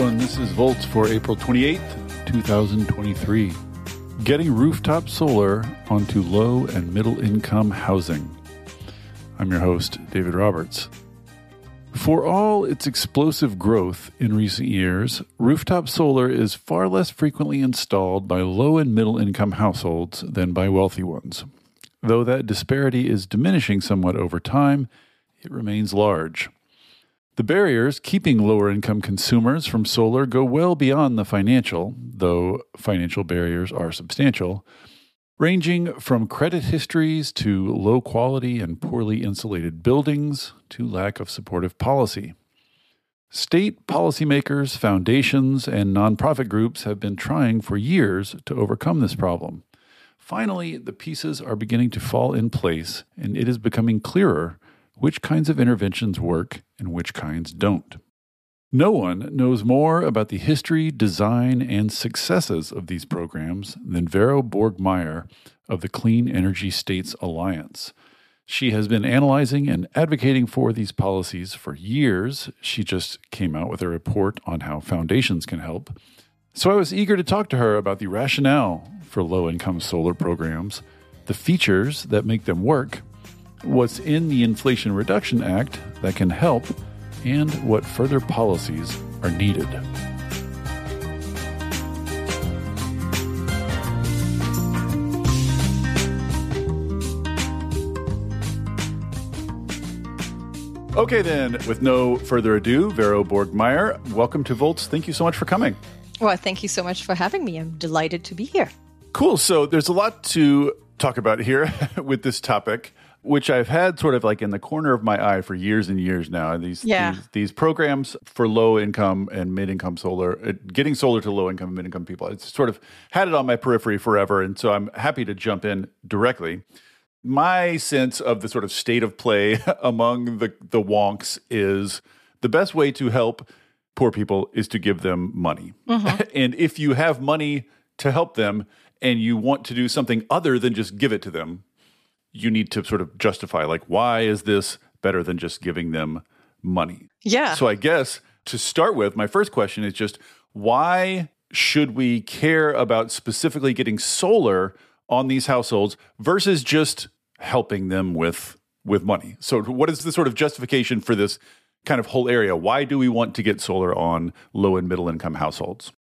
everyone. This is Volts for April 28th, 2023. Getting rooftop solar onto low and middle income housing. I'm your host, David Roberts. For all its explosive growth in recent years, rooftop solar is far less frequently installed by low and middle income households than by wealthy ones. Though that disparity is diminishing somewhat over time, it remains large. The barriers keeping lower income consumers from solar go well beyond the financial, though financial barriers are substantial, ranging from credit histories to low quality and poorly insulated buildings to lack of supportive policy. State policymakers, foundations, and nonprofit groups have been trying for years to overcome this problem. Finally, the pieces are beginning to fall in place, and it is becoming clearer which kinds of interventions work and which kinds don't. No one knows more about the history, design, and successes of these programs than Vero Bourg-Meyer of the Clean Energy States Alliance. She has been analyzing and advocating for these policies for years. She just came out with a report on how foundations can help. So I was eager to talk to her about the rationale for low income solar programs, the features that make them work, what's in the Inflation Reduction Act that can help, and what further policies are needed. Okay, then, with no further ado, Vero Bourg-Meyer, welcome to Volts. Thank you so much for coming. Well, thank you so much for having me. I'm delighted to be here. Cool. So, there's a lot to talk about here with this topic which I've had sort of like in the corner of my eye for years and years now. These yeah. these, these programs for low income and mid income solar, uh, getting solar to low income and mid income people. It's sort of had it on my periphery forever, and so I'm happy to jump in directly. My sense of the sort of state of play among the the wonks is the best way to help poor people is to give them money, mm-hmm. and if you have money to help them and you want to do something other than just give it to them you need to sort of justify like why is this better than just giving them money? Yeah. So i guess to start with my first question is just why should we care about specifically getting solar on these households versus just helping them with with money? So what is the sort of justification for this kind of whole area? Why do we want to get solar on low and middle income households?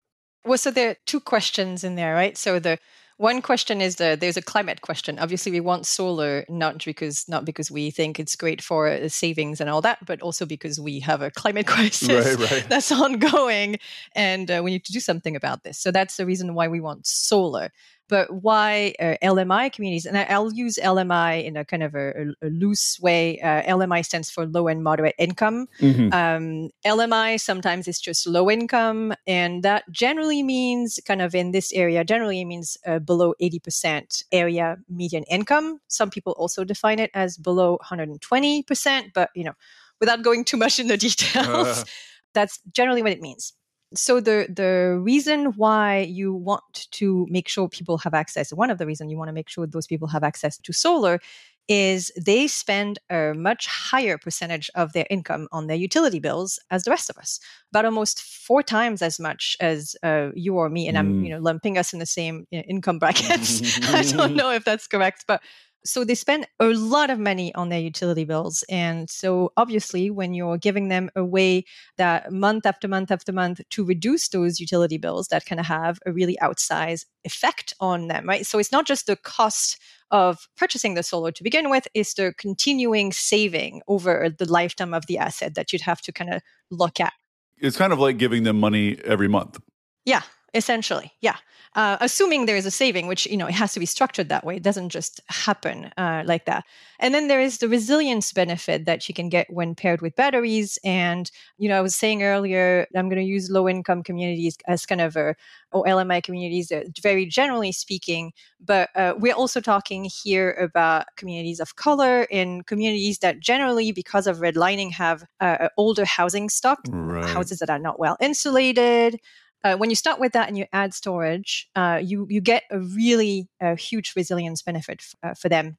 Well so there are two questions in there right? So the one question is the, there's a climate question. Obviously, we want solar not because not because we think it's great for savings and all that, but also because we have a climate crisis right, right. that's ongoing, and uh, we need to do something about this. So that's the reason why we want solar but why uh, LMI communities? And I, will use LMI in a kind of a, a loose way. Uh, LMI stands for low and moderate income. Mm-hmm. Um, LMI sometimes is just low income, and that generally means kind of in this area, generally means uh, below 80% area median income. Some people also define it as below 120%, but you know, without going too much in the details, that's generally what it means so the the reason why you want to make sure people have access one of the reasons you want to make sure those people have access to solar is they spend a much higher percentage of their income on their utility bills as the rest of us about almost four times as much as uh, you or me and mm. i'm you know lumping us in the same income brackets i don't know if that's correct but so they spend a lot of money on their utility bills. And so obviously, when you're giving them a way that month after month after month to reduce those utility bills, that can have a really outsized effect on them, right? So it's not just the cost of purchasing the solar to begin with, it's the continuing saving over the lifetime of the asset that you'd have to kind of look at. It's kind of like giving them money every month. Yeah, essentially. Yeah uh, assuming there is a saving, which you know it has to be structured that way. It doesn't just happen uh, like that. And then there is the resilience benefit that you can get when paired with batteries. And you know, I was saying earlier, I'm going to use low income communities as kind of a or LMI communities, uh, very generally speaking. But uh, we're also talking here about communities of color in communities that generally, because of redlining, have uh, older housing stock, right. houses that are not well insulated uh, when you start with that and you add storage, uh, you you get a really uh, huge resilience benefit f- uh, for them.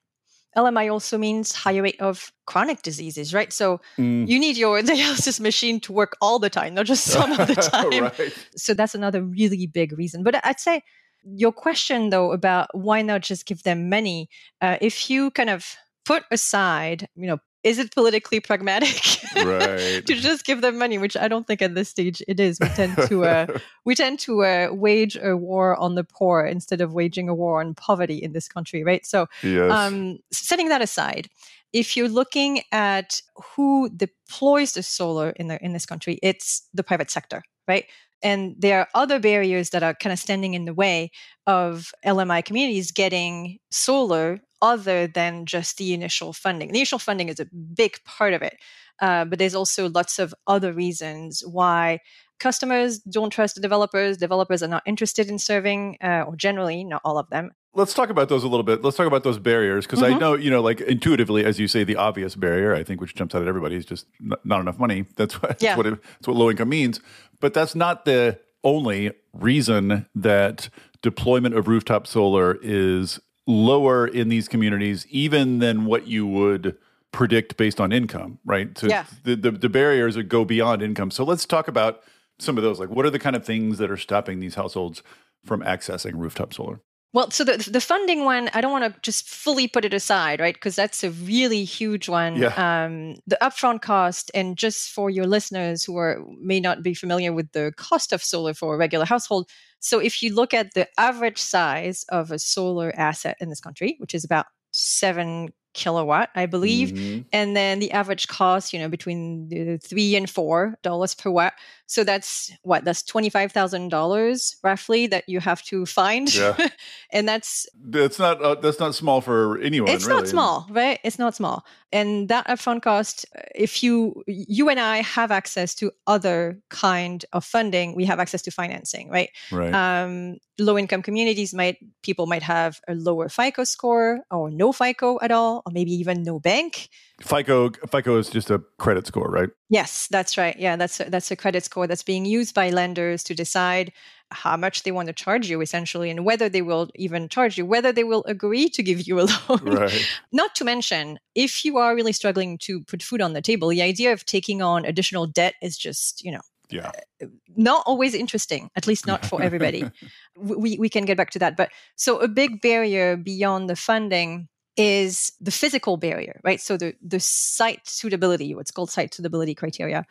LMI also means higher rate of chronic diseases, right? So Mm. you need your dialysis machine to work all the time, not just some of the time. right. So that's another really big reason. But I'd say your question, though, about why not just give them many, uh, if you kind of put aside, you know, is it politically pragmatic Right. to just give them money? Which I don't think at this stage it is. We tend to uh, we tend to uh, wage a war on the poor instead of waging a war on poverty in this country, right? So yes. um, setting that aside, if you're looking at who deploys the solar in the in this country, it's the private sector, right? And there are other barriers that are kind of standing in the way of LMI communities getting solar other than just the initial funding. The initial funding is a big part of it, uh, but there's also lots of other reasons why customers don't trust the developers. Developers are not interested in serving, uh, or generally, not all of them. Let's talk about those a little bit. Let's talk about those barriers because I Mhm. know, you know, like intuitively, as you say, the obvious barrier, I think, which jumps out at everybody is just n- not enough money. That's what, that's what, it, that's what low income means. But that's not the only reason that deployment of rooftop solar is lower in these communities, even than what you would predict based on income, right? So Yeah. the, the, the barriers that go beyond income. So let's talk about some of those. Like, what are the kind of things that are stopping these households from accessing rooftop solar? Well, so the the funding one, I don't want to just fully put it aside, right? Because that's a really huge one. Yeah. Um, the upfront cost, and just for your listeners who are may not be familiar with the cost of solar for a regular household. So if you look at the average size of a solar asset in this country, which is about seven kilowatt, I believe, Mhm. and then the average cost, you know, between the three and four dollars per watt. So that's what that's twenty five thousand dollars roughly that you have to find, Yeah. and that's That's not uh, that's not small for anyone. it's really. not small, right? It's not small, and that upfront cost, uh, if you you and I have access to other kind of funding, we have access to financing, right? right? um, low income communities might people might have a lower FICO score or no FICO at all, or maybe even no bank. FICO FICO is just a credit score, right? Yes, that's right. Yeah, that's a, that's a credit score that's being used by lenders to decide how much they want to charge you, essentially, and whether they will even charge you, whether they will agree to give you a loan. Right. Not to mention, if you are really struggling to put food on the table, the idea of taking on additional debt is just, you know, Yeah. Uh, not always interesting, at least not for everybody. we, we can get back to that. But so a big barrier beyond the funding is the physical barrier, right? So the, the site suitability, what's called site suitability criteria.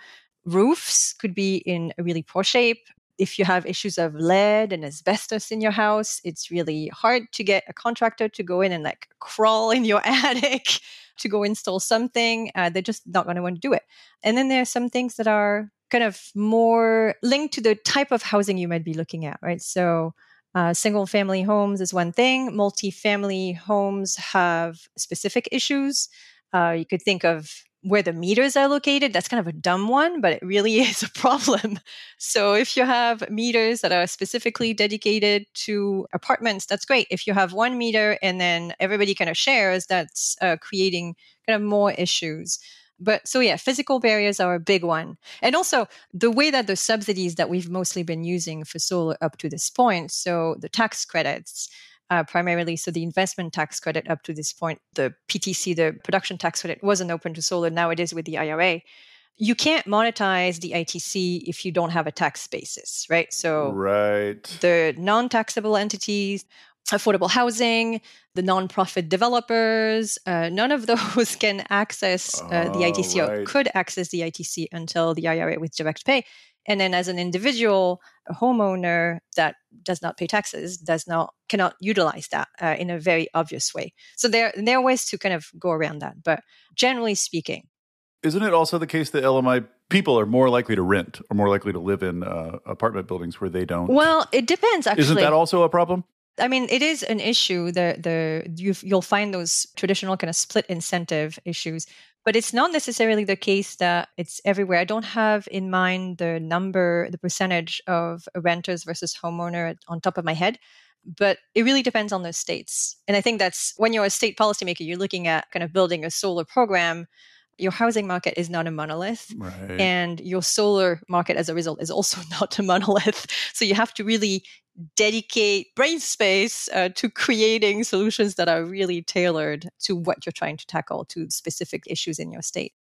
Roofs could be in a really poor shape. If you have issues of lead and asbestos in your house, it's really hard to get a contractor to go in and like crawl in your attic to go install something. Uh, they're just not going to want to do it. And then there are some things that are kind of more linked to the type of housing you might be looking at, right? So, uh, single family homes is one thing. Multi-family homes have specific issues. Uh, you could think of where the meters are located. That's kind of a dumb one, but it really is a problem. So, if you have meters that are specifically dedicated to apartments, that's great. If you have one meter and then everybody kind of shares, that's uh, creating kind of more issues but so yeah physical barriers are a big one. And also the way that the subsidies that we've mostly been using for solar up to this point so the tax credits uh, primarily so the investment tax credit up to this point the ptc the production tax credit wasn't open to solar. Now it is with the ira you can't monetize the itc if you don't have a tax basis right? So right. the non-taxable entities affordable housing, the nonprofit developers, uh, none of those can access uh, the Oh, ITC or right. could access the ITC until the IRA with direct pay. And then as an individual a homeowner that does not pay taxes does not cannot utilize that uh, in a very obvious way. So there there are ways to kind of go around that, but generally speaking, Isn't it also the case that LMI people are more likely to rent or more likely to live in uh, apartment buildings where they don't? well, it depends actually. Isn't that also a problem? I mean, it is an issue. The the you you'll find those traditional kind of split incentive issues, but it's not necessarily the case that it's everywhere. I don't have in mind the number, the percentage of renters versus homeowner on top of my head, but it really depends on the states. And I think that's when you're a state policymaker, you're looking at kind of building a solar program. Your housing market is not a monolith. Right. And your solar market, as a result, is also not a monolith. So you have to really dedicate brain space uh, to creating solutions that are really tailored to what you're trying to tackle, to specific issues in your state.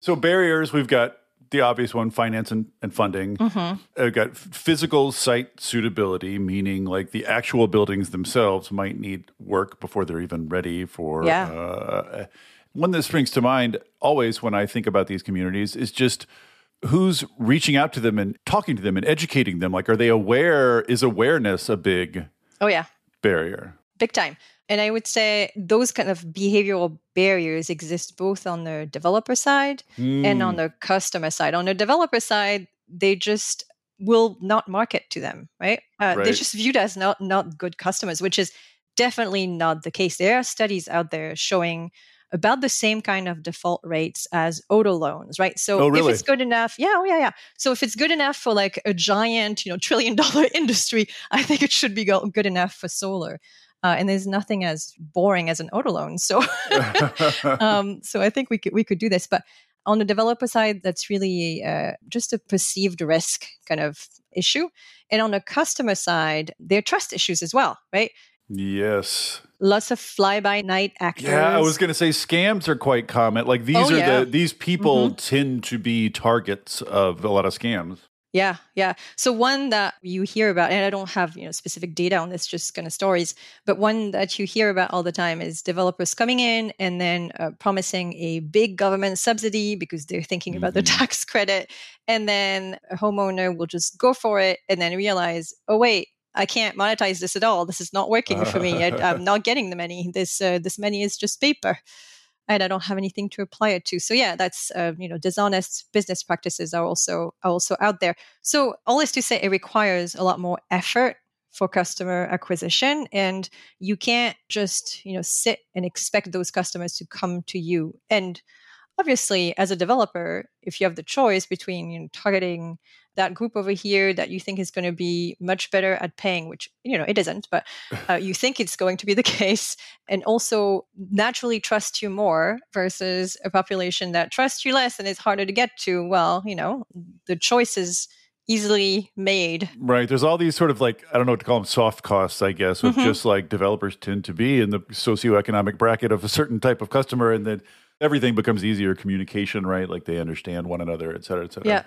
So, barriers we've got the obvious one finance and, and funding. Mm-hmm. I've got physical site suitability, meaning like the actual buildings themselves might need work before they're even ready for. Yeah. Uh, one that springs to mind always when I think about these communities is just who's reaching out to them and talking to them and educating them. Like, are they aware? Is awareness a big Oh, yeah, barrier? big time. And I would say those kind of behavioral barriers exist both on the developer side and on Mm, the customer side. On the developer side, they just will not market to them, right? Uh, They're just viewed as not not good customers, which is definitely not the case. There are studies out there showing about the same kind of default rates as auto loans, right? So Oh, if it's good enough, yeah, oh yeah, yeah. So if it's good enough for like a giant, you know, trillion dollar industry, I think it should be go- good enough for solar. Uh, and there's nothing as boring as an auto loan. So um, so I think we could we could do this, but on the developer side, that's really uh, just a perceived risk kind of issue, and on the customer side, there are trust issues as well, right? yes. Lots of fly by night actors. Yeah, I was going to say scams are quite common. Like these Oh, are yeah. Mm-hmm. the these people tend to be targets of a lot of scams. Yeah, yeah. So one that you hear about, and I don't have you know specific data on this, just kind of stories, but one that you hear about all the time is developers coming in and then uh, promising a big government subsidy because they're thinking about the Mhm. tax credit, and then a homeowner will just go for it and then realize, oh wait. I can't monetize this at all. This is not working for me. I, I'm not getting the money. This uh, this money is just paper and I don't have anything to apply it to. So yeah, that's uh, you know dishonest business practices are also are also out there. So all is to say, it requires a lot more effort for customer acquisition, and you can't just you know sit and expect those customers to come to you. And obviously, as a developer, if you have the choice between you know, targeting that group over here that you think is going to be much better at paying, which you know it isn't, but uh, you think it's going to be the case, and also naturally trust you more versus a population that trusts you less and is harder to get to. Well, you know, the choice is easily made. Right. There's all these sort of like I don't know what to call them soft costs, I guess, of Mhm. just like developers tend to be in the socioeconomic bracket of a certain type of customer, and then everything becomes easier. Communication, right? Like they understand one another, et cetera, et cetera. Yeah.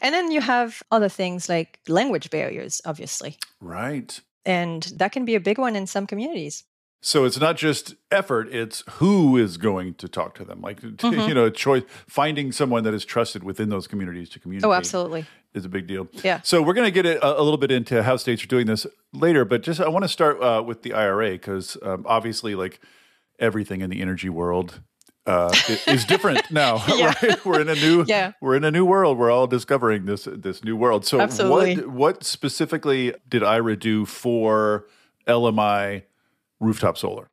And then you have other things like language barriers, obviously. Right. And that can be a big one in some communities. So it's not just effort; it's who is going to talk to them. Like Mhm. you know, choice finding someone that is trusted within those communities to communicate. Oh, absolutely. is a big deal. Yeah. So we're going to get a, a little bit into how states are doing this later, but just I want to start uh, with the IRA because um, obviously, like everything in the energy world uh, is different now. Yeah. Right? We're in a new Yeah. we're in a new world. We're all discovering this this new world. So Absolutely. what what specifically did IRA do for LMI rooftop solar?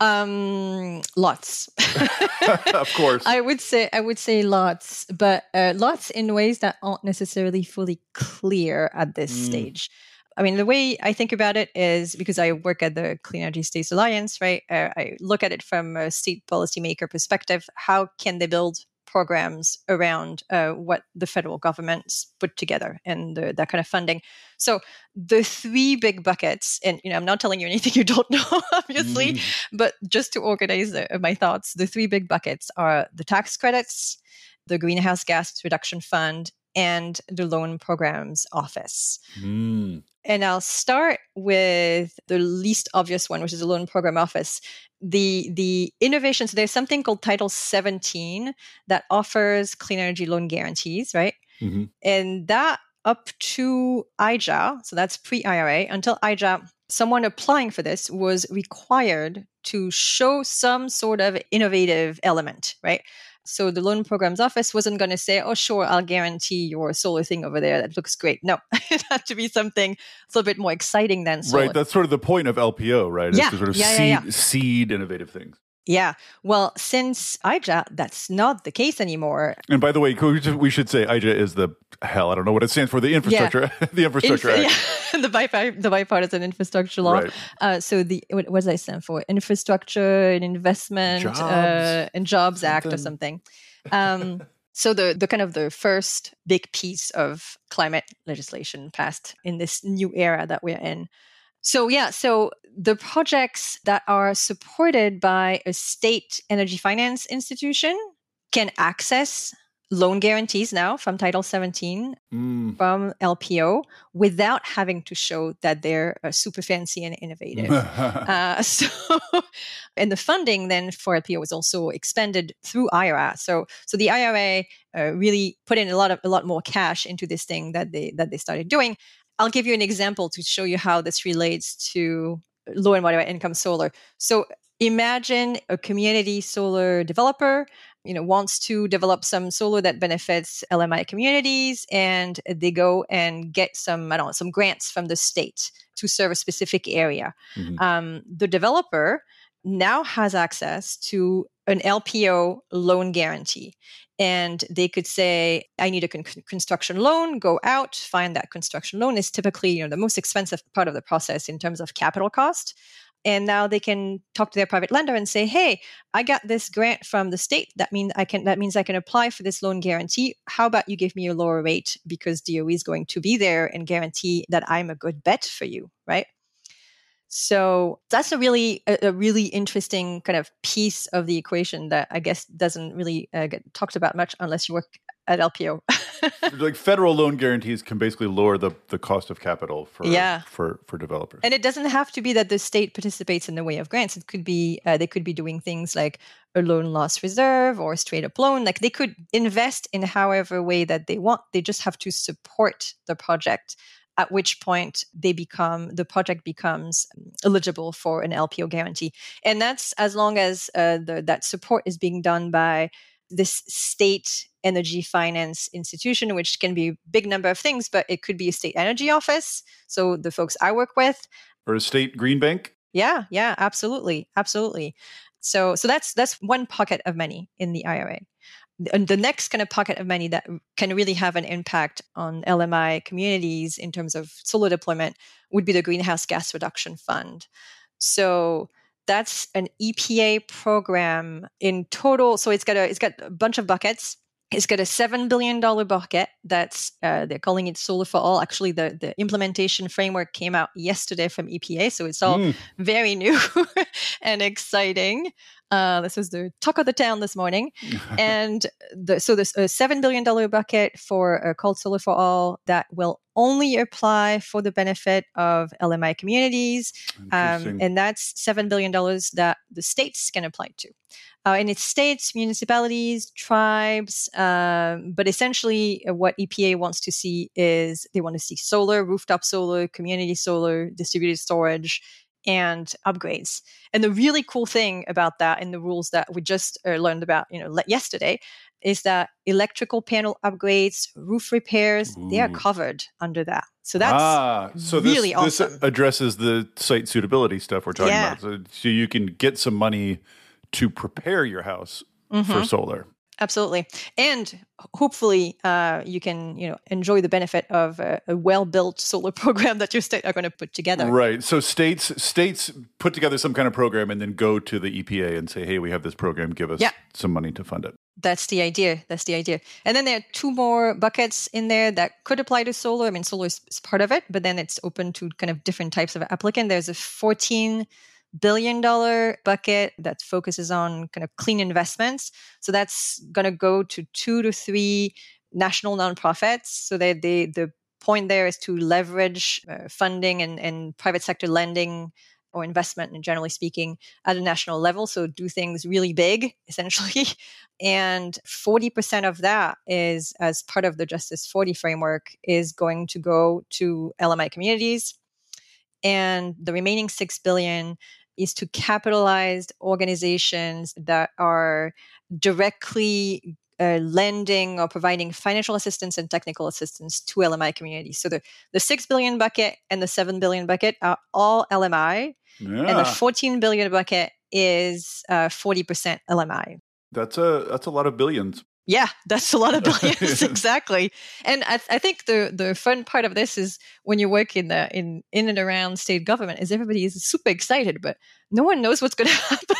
Um, lots. of course. I would say I would say lots, but uh, lots in ways that aren't necessarily fully clear at this Mm. stage. I mean, the way I think about it is because I work at the Clean Energy States Alliance, right? Uh, I look at it from a state policymaker perspective. How can they build programs around uh, what the federal government's put together and the, that kind of funding? So the three big buckets, and you know, I'm not telling you anything you don't know, obviously, Mm. but just to organize the, my thoughts, the three big buckets are the tax credits, the greenhouse gas reduction fund, and the loan programs office. Mm. And I'll start with the least obvious one, which is the loan program office. The the innovations, there's something called Title 17 that offers clean energy loan guarantees, right? Mhm. And that up to IJA, so that's pre IRA, until IJA, someone applying for this was required to show some sort of innovative element, right? So the loan programs office wasn't going to say, oh, sure, I'll guarantee your solar thing over there. That looks great. No, it had to be something a little bit more exciting than solar. Right. That's sort of the point of LPO, right? Is Yeah. to sort of Yeah, seed yeah, yeah. seed innovative things. Yeah. Well, since IJA, that's not the case anymore. And by the way, we should say IJA is the hell. I don't know what it stands for. The infrastructure, yeah. the infrastructure Inf- yeah. the, bipart- the bipartisan infrastructure law. Right. Uh, so the what, what, does that stand for? Infrastructure and investment jobs. Uh, and jobs something. act or something. Um, so the the kind of the first big piece of climate legislation passed in this new era that we're in so, yeah, so the projects that are supported by a state energy finance institution can access loan guarantees now from Title 17 mm. from LPO without having to show that they're uh, super fancy and innovative. uh, so, and the funding then for LPO was also expended through IRA. So, so the IRA uh, really put in a lot of a lot more cash into this thing that they that they started doing. I'll give you an example to show you how this relates to low and moderate income solar. So imagine a community solar developer you know wants to develop some solar that benefits LMI communities and they go and get some I don't know some grants from the state to serve a specific area. Mm-hmm. Um, the developer now has access to an LPO loan guarantee and they could say i need a con- construction loan go out find that construction loan. Is typically you know the most expensive part of the process in terms of capital cost and now they can talk to their private lender and say hey i got this grant from the state. That means i can that means i can apply for this loan guarantee. How about you give me a lower rate because doe is going to be there and guarantee that i'm a good bet for you right so that's a really a, a, really interesting kind of piece of the equation that I guess doesn't really uh, get talked about much unless you work at LPO. like federal loan guarantees can basically lower the, the cost of capital for yeah. for for developers. And it doesn't have to be that the state participates in the way of grants. It could be uh, they could be doing things like a loan loss reserve or a straight up loan. Like they could invest in however way that they want. They just have to support the project at which point they become the project becomes um, eligible for an LPO guarantee, and that's as long as uh, the, that support is being done by this state energy finance institution, which can be a big number of things, but it could be a state energy office. So the folks I work with, or a state green bank. Yeah, yeah, absolutely, absolutely. So, so that's that's one pocket of money in the IRA the next kind of pocket of money that can really have an impact on LMI communities in terms of solar deployment would be the Greenhouse Gas Reduction Fund. So that's an EPA program in total. So it's got a it's got a bunch of buckets. It's got a seven billion dollar bucket. That's uh, they're calling it Solar for All. Actually, the the implementation framework came out yesterday from EPA, so it's all mm. very new and exciting. Uh, this was the talk of the town this morning. and the, so there's a $7 billion bucket for uh, called Solar for All that will only apply for the benefit of LMI communities. Um, and that's $7 billion that the states can apply to. Uh, and it's states, municipalities, tribes, um, but essentially uh, what EPA wants to see is they want to see solar, rooftop solar, community solar, distributed storage, and upgrades. And the really cool thing about that in the rules that we just uh, learned about, you know, yesterday is that electrical panel upgrades, roof repairs, Ooh. they are covered under that. So that's ah, so really this, awesome. This addresses the site suitability stuff we're talking yeah. about. So, so you can get some money to prepare your house mm-hmm. for solar. Absolutely, and hopefully, uh, you can you know enjoy the benefit of a, a well-built solar program that your state are going to put together. Right. So states states put together some kind of program and then go to the EPA and say, "Hey, we have this program. Give us yeah. some money to fund it." That's the idea. That's the idea. And then there are two more buckets in there that could apply to solar. I mean, solar is, is part of it, but then it's open to kind of different types of applicant. There's a 14 billion dollar bucket that focuses on kind of clean investments. So that's going to go to two to three national nonprofits. So that they, the point there is to leverage uh, funding and, and private sector lending or investment, and generally speaking, at a national level. So do things really big, essentially. And 40% of that is, as part of the Justice 40 framework, is going to go to LMI communities. And the remaining 6 billion is to capitalize organizations that are directly uh, lending or providing financial assistance and technical assistance to LMI communities. So the, the 6 billion bucket and the 7 billion bucket are all LMI. Yeah. And the 14 billion bucket is uh, 40% LMI. That's a that's a lot of billions. Yeah, that's a lot of billions exactly. And I, I, think the the fun part of this is when you work in the in in and around state government is everybody is super excited, but no one knows what's going to happen.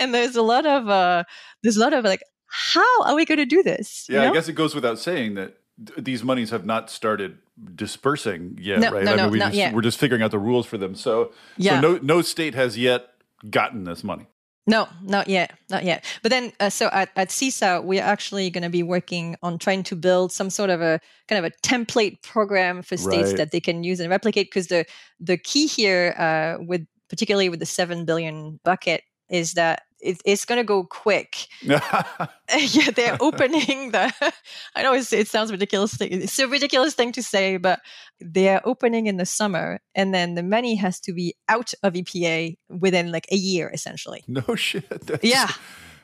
and there's a lot of uh, there's a lot of like, how are we going to do this? Yeah, you know? I guess it goes without saying that these monies have not started dispersing yet, no, right? No, I no, we not just, yet. we're just figuring out the rules for them. So, yeah. so no no state has yet gotten this money. No, not yet, not yet. But then, uh, so at, at CESA, we're actually going to be working on trying to build some sort of a kind of a template program for states Right. that they can use and replicate. Because the the key here, uh, with particularly with the seven billion bucket, is that it, it's going to go quick. yeah, they're opening the. I know it's, it sounds ridiculous. Thing. It's a ridiculous thing to say, but they're opening in the summer, and then the money has to be out of EPA within like a year, essentially. no shit. That's- Yeah.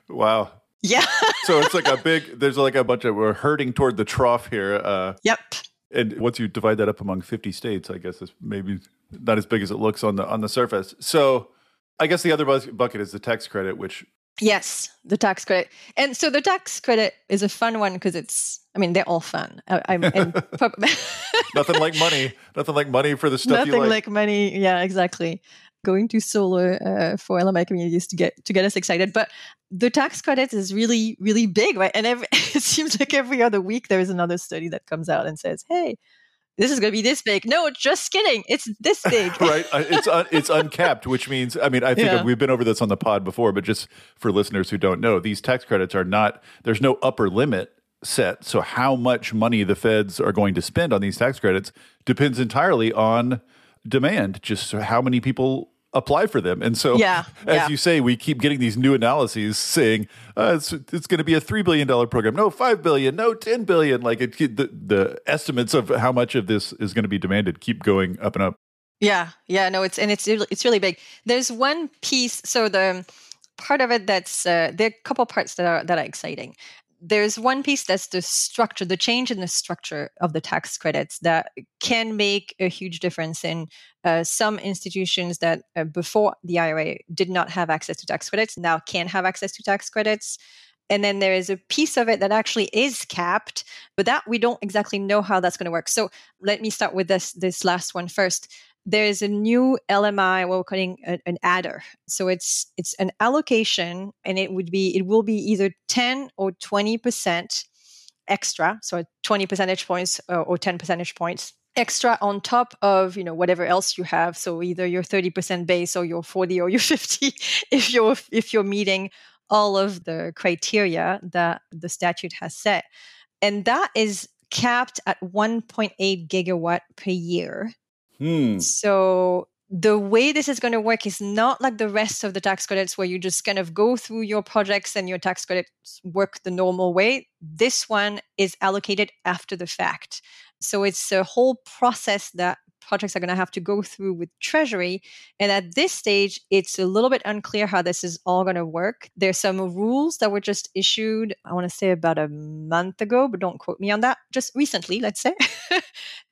Wow. Yeah. So it's like a big. There's like a bunch of we're herding toward the trough here. Uh, yep. and once you divide that up among 50 states, I guess it's maybe not as big as it looks on the on the surface. So I guess the other bucket is the tax credit, which Yes, the tax credit, and so the tax credit is a fun one because it's. I mean, they're all fun. I, I'm and prob- nothing like money, nothing like money for the stuff nothing you like. like money. Yeah, exactly. Going to solar uh, for LMI communities to get to get us excited, but the tax credit is really really big, right? And every, it seems like every other week there is another study that comes out and says, "Hey, this is going to be this big." No, just kidding. It's this big. right Uh, it's un, it's uncapped which means i mean i think Yeah. we've been over this on the pod before but just for listeners who don't know these tax credits are not there's no upper limit set so how much money the feds are going to spend on these tax credits depends entirely on demand just how many people apply for them and so Yeah, as yeah. you say we keep getting these new analyses saying uh, it's, it's going to be a $3 billion program no 5 billion no 10 billion like it, the, the estimates of how much of this is going to be demanded keep going up and up Yeah, yeah, no, it's and it's really- it's really big. There's one piece, so the part of it that's uh, there are a couple parts that are that are exciting. There's one piece that's the structure, the change in the structure of the tax credits that can make a huge difference in uh, some institutions that uh, before the IRA did not have access to tax credits now can have access to tax credits. And then there is a piece of it that actually is capped, but that we don't exactly know how that's going to work. So let me start with this this last one first there is a new LMI, what we're calling a- an adder. So it's it's an allocation, and it would be it will be either ten or twenty percent extra, so twenty percentage points uh, or ten percentage points extra on top of you know whatever else you have. So either your thirty percent base or your forty or your fifty, if you're if you're meeting all of the criteria that the statute has set, and that is capped at 1.8 gigawatt per year. Hmm. So the way this is going to work is not like the rest of the tax credits where you just kind of go through your projects and your tax credits work the normal way. This one is allocated after the fact. So it's a whole process that projects are going to have to go through with Treasury. And at this stage, it's a little bit unclear how this is all going to work. There's some rules that were just issued, I want to say about a month ago, but don't quote me on that, just recently, let's say.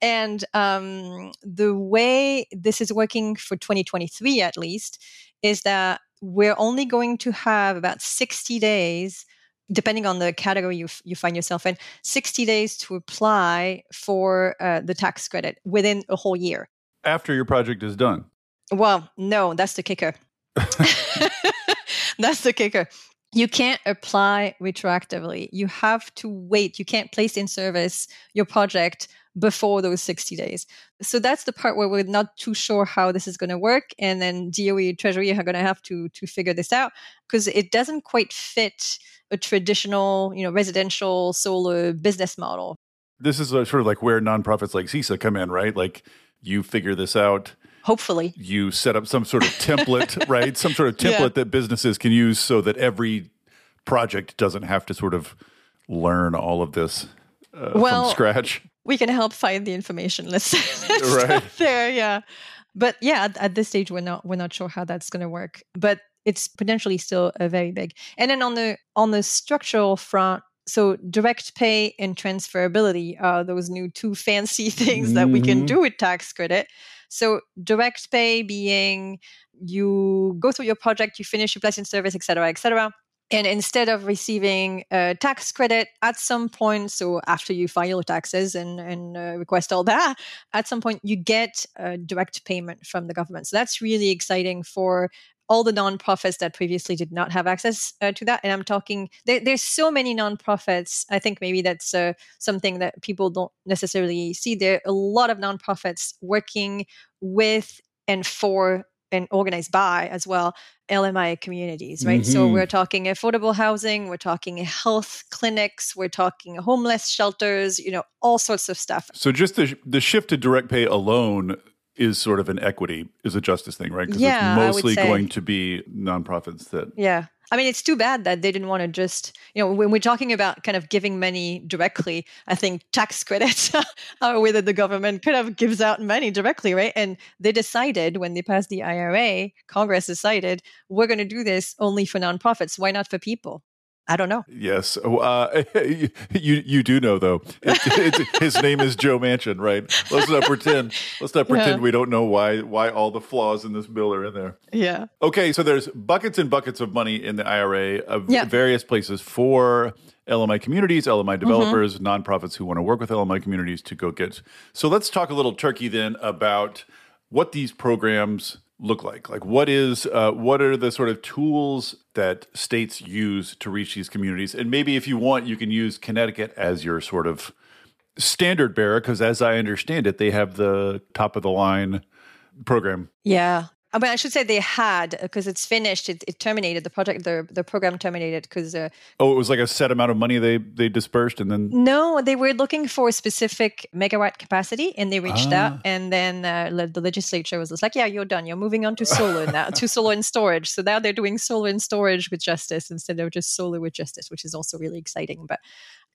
and um, the way this is working for 2023, at least, is that we're only going to have about 60 days depending on the category you, f- you find yourself in 60 days to apply for uh, the tax credit within a whole year. After your project is done. well no that's the kicker. That's the kicker. You can't apply retroactively. You have to wait. You can't place in service your project before those 60 days so that's the part where we're not too sure how this is going to work and then doe treasury are going to have to to figure this out because it doesn't quite fit a traditional you know residential solar business model This is sort of like where nonprofits like CESA come in, right? Like you figure this out, hopefully you set up some sort of template, right? Some sort of Yeah. template that businesses can use so that every project doesn't have to sort of learn all of this uh, Well, from scratch. We can help find the information. Let's, let's Right. there. Yeah, but yeah, at, at this stage, we're not we're not sure how that's going to work. But it's potentially still a very big. And then on the on the structural front, so direct pay and transferability are those new two fancy things that we can Mhm. do with tax credit. So direct pay being you go through your project, you finish your placement service, et cetera, et cetera. And instead of receiving a tax credit at some point, so after you file your taxes and, and uh, request all that, at some point you get a direct payment from the government. So that's really exciting for all the nonprofits that previously did not have access uh, to that. And I'm talking, there, there's so many nonprofits. I think maybe that's uh, something that people don't necessarily see. There are a lot of nonprofits working with and for and organized by as well LMI communities, right? Mm-hmm. So we're talking affordable housing, we're talking health clinics, we're talking homeless shelters, you know, all sorts of stuff. So just the the shift to direct pay alone is sort of an equity is a justice thing, right? Because yeah, it's mostly going to be nonprofits that Yeah. I mean, it's too bad that they didn't want to just, you know, when we're talking about kind of giving money directly, I think tax credits are a way that the government kind of gives out money directly, right? And they decided when they passed the IRA, Congress decided we're going to do this only for nonprofits. Why not for people? I don't know. Yes, uh, you you do know though. It, it, his name is Joe Manchin, right? Let's not pretend. Let's not pretend yeah. we don't know why why all the flaws in this bill are in there. Yeah. Okay, so there's buckets and buckets of money in the IRA of yeah. various places for LMI communities, LMI mm-hmm. developers, mm-hmm. nonprofits who want to work with LMI communities to go get. So let's talk a little turkey then about what these programs look like? Like, what is uh, what are the sort of tools that states use to reach these communities? And maybe if you want, you can use Connecticut as your sort of standard bearer, because as I understand it, they have the top of the line program. Yeah, I mean, I should say they had because it's finished. It, it, terminated the project. The the program terminated because. Uh, oh, it was like a set amount of money they they dispersed, and then. No, they were looking for specific megawatt capacity, and they reached ah. out, and then uh, the legislature was just like, "Yeah, you're done. You're moving on to solar now, to solar and storage." So now they're doing solar and storage with justice instead of just solar with justice, which is also really exciting. But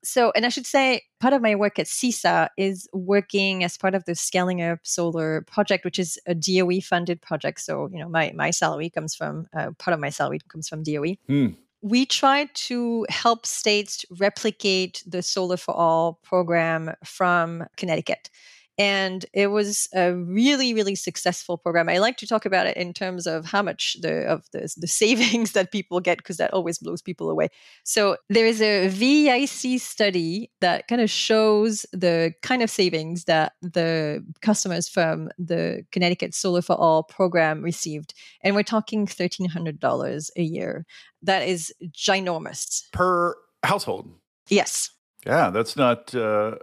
so, and I should say, part of my work at CESA is working as part of the Scaling Up Solar project, which is a DOE funded project. So, you know, my, my salary comes from, uh, part of my salary comes from DOE. Hmm. We try to help states replicate the Solar for All program from Connecticut and it was a really really successful program. I like to talk about it in terms of how much the of the, the savings that people get because that always blows people away. So there is a vic study that kind of shows the kind of savings that the customers from the connecticut solar for all program received and we're talking $1300 a year. That is ginormous. Per household? Yes. Yeah that's not uh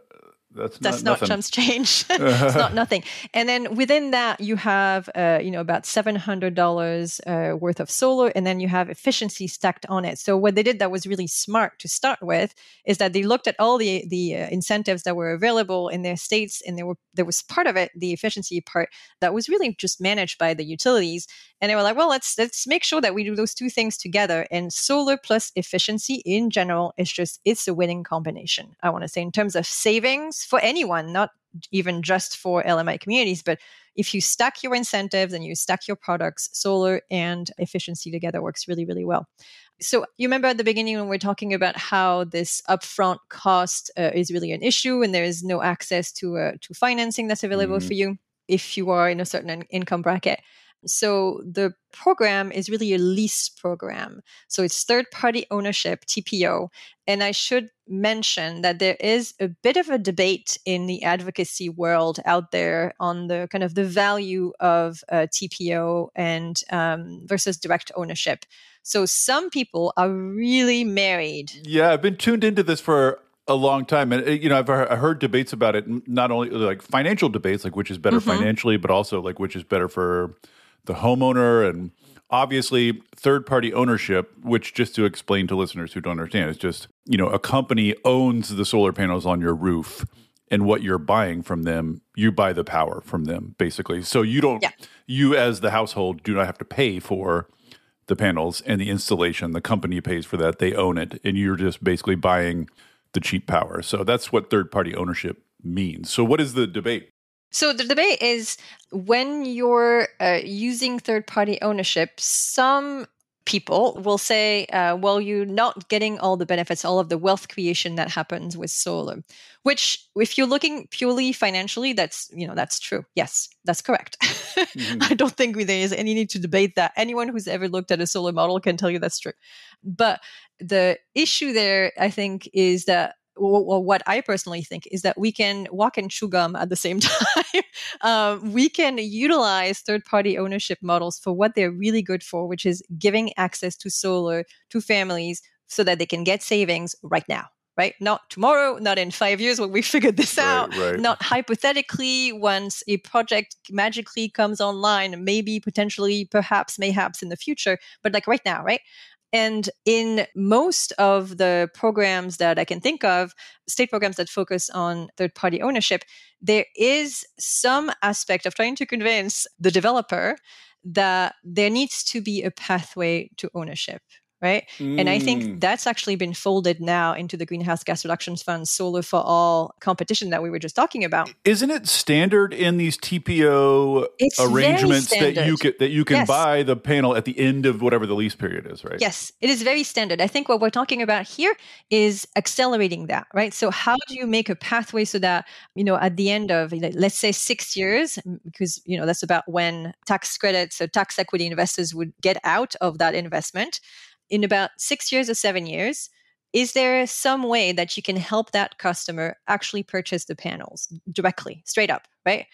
that's, that's not, not chumps change. it's not nothing. And then within that, you have uh, you know about seven hundred dollars uh, worth of solar, and then you have efficiency stacked on it. So what they did that was really smart to start with is that they looked at all the the uh, incentives that were available in their states, and there were there was part of it, the efficiency part, that was really just managed by the utilities. And they were like, well, let's let's make sure that we do those two things together. And solar plus efficiency in general is just it's a winning combination. I want to say in terms of savings for anyone, not even just for LMI communities, but if you stack your incentives and you stack your products, solar and efficiency together works really, really well. So you remember at the beginning when we are talking about how this upfront cost uh, is really an issue, and there is no access to uh, to financing that's available mm-hmm. for you if you are in a certain income bracket. So the program is really a lease program. So it's third party ownership, TPO. And I should mention that there is a bit of a debate in the advocacy world out there on the kind of the value of uh, TPO and um, versus direct ownership. So some people are really married. Yeah, I've been tuned into this for a long time and uh, you know i've heard debates about it not only like financial debates like which is better mm-hmm. financially but also like which is better for the homeowner and obviously third party ownership which just to explain to listeners who don't understand is just you know a company owns the solar panels on your roof and what you're buying from them you buy the power from them basically. So you don't yeah. you as the household do not have to pay for the panels and the installation. The company pays for that. They own it. And you're just basically buying the cheap power. So that's what third party ownership means. So what is the debate so the debate is when you're uh, using third party ownership, some people will say, uh, well, you're not getting all the benefits, all of the wealth creation that happens with solar. Which, if you're looking purely financially, that's you know that's true. Yes, that's correct. Mm-hmm. I don't think there is any need to debate that. Anyone who's ever looked at a solar model can tell you that's true. But the issue there, I think, is that well, what I personally think is that we can walk and chew gum at the same time. um, we can utilize third party ownership models for what they're really good for, which is giving access to solar to families so that they can get savings right now. Right? Not tomorrow, not in five years when we figured this right, out, right. not hypothetically once a project magically comes online, maybe potentially, perhaps, mayhaps in the future, but like right now, right? And in most of the programs that I can think of, state programs that focus on third party ownership, there is some aspect of trying to convince the developer that there needs to be a pathway to ownership right? Mm. And I think mm. that's actually been folded now into the Greenhouse Gas Reductions Fund Solar for All competition that we were just talking about. Isn't it standard in these TPO it's arrangements that you can that you can yes. buy the panel at the end of whatever the lease period is, right? Yes, it is very standard. I think what we're talking about here is accelerating that, right? So how do you make a pathway so that, you know, at the end of let's say 6 years because, you know, that's about when tax credits or tax equity investors would get out of that investment in about six years or seven years, is there some way that you can help that customer actually purchase the panels directly, straight up, right?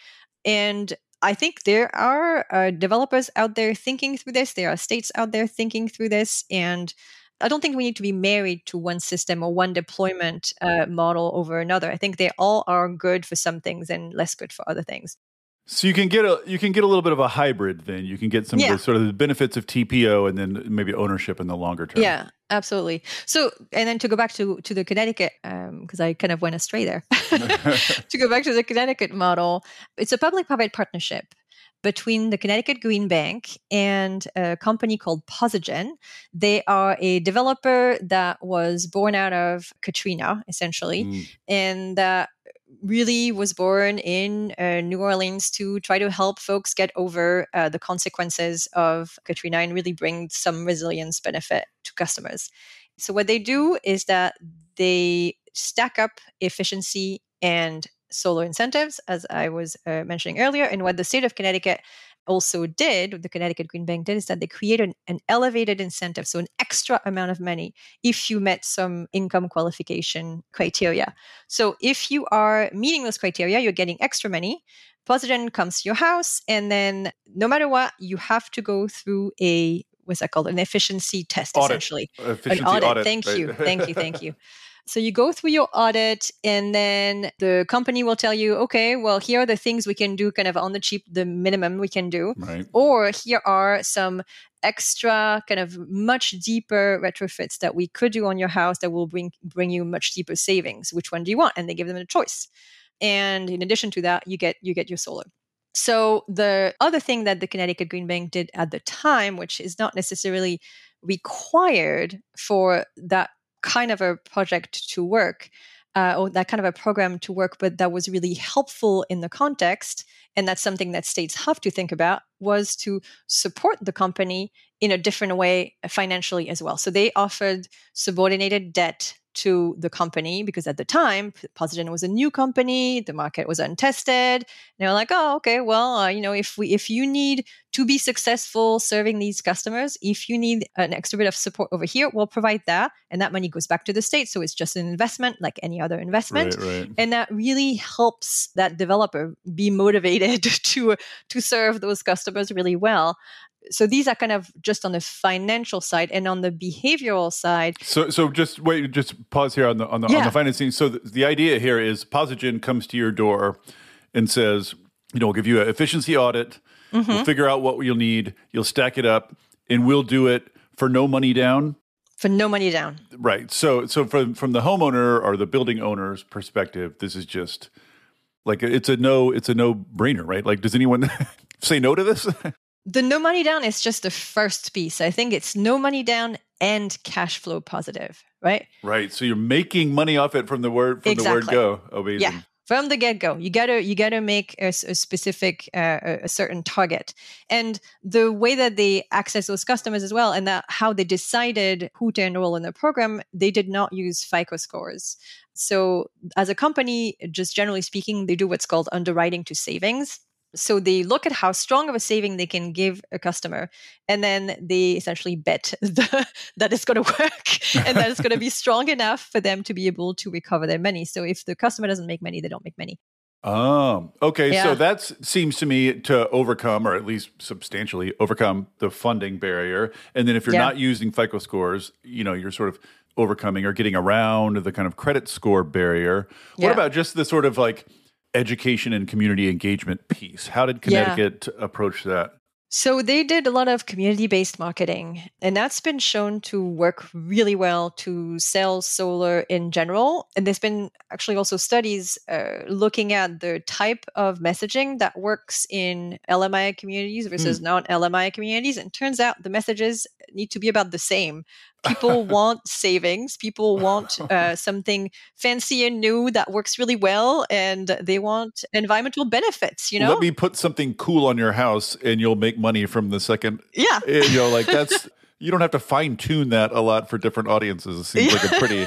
And I think there are uh, developers out there thinking through this. There are states out there thinking through this. And I don't think we need to be married to one system or one deployment uh, model over another. I think they all are good for some things and less good for other things. So you can get a you can get a little bit of a hybrid. Then you can get some yeah. of the sort of the benefits of TPO and then maybe ownership in the longer term. Yeah, absolutely. So and then to go back to to the Connecticut because um, I kind of went astray there. to go back to the Connecticut model, it's a public-private partnership between the Connecticut Green Bank and a company called Posigen. They are a developer that was born out of Katrina, essentially, mm. and that really was born in uh, New Orleans to try to help folks get over uh, the consequences of Katrina and really bring some resilience benefit to customers. So, what they do is that they stack up efficiency and solar incentives, as I was uh, mentioning earlier. And what the state of Connecticut also did, what the Connecticut Green Bank did, is that they created an, an, elevated incentive, so an extra amount of money if you met some income qualification criteria. So if you are meeting those criteria, you're getting extra money. Posigen comes to your house, and then no matter what, you have to go through a what's that called? An efficiency test, audit. essentially. Efficiency an audit. audit thank right? you, thank you, thank you. So you go through your audit, and then the company will tell you, okay, well, here are the things we can do kind of on the cheap, the minimum we can do. Right. Or here are some extra kind of much deeper retrofits that we could do on your house that will bring bring you much deeper savings. Which one do you want? And they give them a choice. And in addition to that, you get you get your solar. So the other thing that the Connecticut Green Bank did at the time, which is not necessarily required for that kind of a project to work uh, or that kind of a program to work, but that was really helpful in the context, and that's something that states have to think about, was to support the company in a different way financially as well. So they offered subordinated debt to the company because at the time Posigen was a new company, the market was untested. And they were like, "Oh, okay, well, uh, you know, if we if you need to be successful serving these customers, if you need an extra bit of support over here, we'll provide that, and that money goes back to the state. So it's just an investment like any other investment, right, right. and that really helps that developer be motivated to to serve those customers really well so these are kind of just on the financial side and on the behavioral side. So so just wait just pause here on the on the, yeah. on the financing. So the, the idea here is posigen comes to your door and says you know we'll give you an efficiency audit. Mm-hmm. we'll figure out what you'll need. You'll stack it up and we'll do it for no money down. For no money down. Right. So so from from the homeowner or the building owner's perspective this is just like it's a no it's a no brainer right? Like does anyone say no to this the no money down is just the first piece. I think it's no money down and cash flow positive, right? Right. So you're making money off it from the word from exactly. the word go. Amazing. Yeah. from the get-go you gotta you gotta make a, a specific uh, a certain target and the way that they access those customers as well and that how they decided who to enroll in the program they did not use fico scores so as a company just generally speaking they do what's called underwriting to savings so they look at how strong of a saving they can give a customer, and then they essentially bet the, that it's going to work and that it's going to be strong enough for them to be able to recover their money. So if the customer doesn't make money, they don't make money. Oh, okay. Yeah. So that seems to me to overcome, or at least substantially overcome, the funding barrier. And then if you're yeah. not using FICO scores, you know, you're sort of overcoming or getting around the kind of credit score barrier. What yeah. about just the sort of like education and community engagement piece. How did Connecticut yeah. approach that? So they did a lot of community based marketing, and that's been shown to work really well to sell solar in general. And there's been actually also studies uh, looking at the type of messaging that works in LMI communities versus mm. non LMI communities. And turns out the messages need to be about the same. People want savings people want uh, something fancy and new that works really well and they want environmental benefits you know? let me put something cool on your house and you'll make money from the second yeah. you know like that's you don't have to fine tune that a lot for different audiences. It seems like a pretty